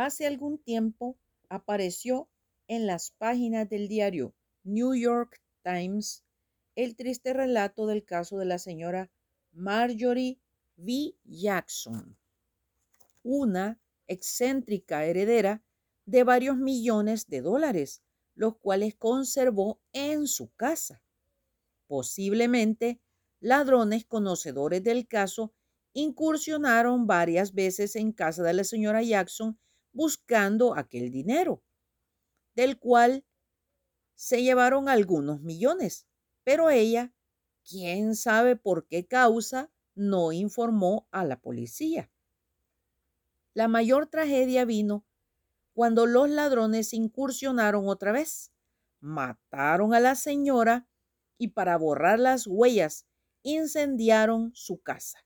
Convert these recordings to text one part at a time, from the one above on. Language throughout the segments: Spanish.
Hace algún tiempo apareció en las páginas del diario New York Times el triste relato del caso de la señora Marjorie V. Jackson, una excéntrica heredera de varios millones de dólares, los cuales conservó en su casa. Posiblemente ladrones conocedores del caso incursionaron varias veces en casa de la señora Jackson buscando aquel dinero, del cual se llevaron algunos millones, pero ella, quién sabe por qué causa, no informó a la policía. La mayor tragedia vino cuando los ladrones incursionaron otra vez, mataron a la señora y para borrar las huellas incendiaron su casa.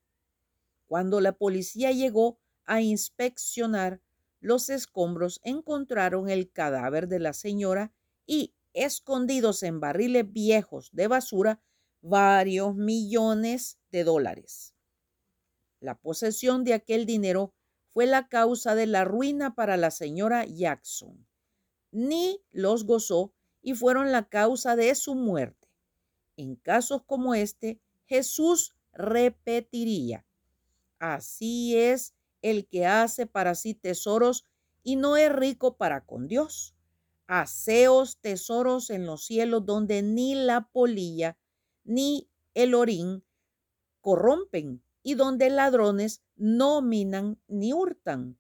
Cuando la policía llegó a inspeccionar los escombros, encontraron el cadáver de la señora y escondidos en barriles viejos de basura varios millones de dólares. La posesión de aquel dinero fue la causa de la ruina para la señora Jackson. Ni los gozó y fueron la causa de su muerte. En casos como este, Jesús repetiría, así es el que hace para sí tesoros y no es rico para con Dios. Haceos tesoros en los cielos donde ni la polilla ni el orín corrompen y donde ladrones no minan ni hurtan.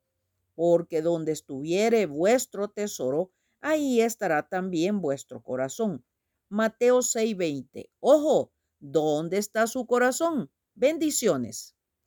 Porque donde estuviere vuestro tesoro, ahí estará también vuestro corazón. Mateo 6:20. Ojo, ¿dónde está su corazón? Bendiciones.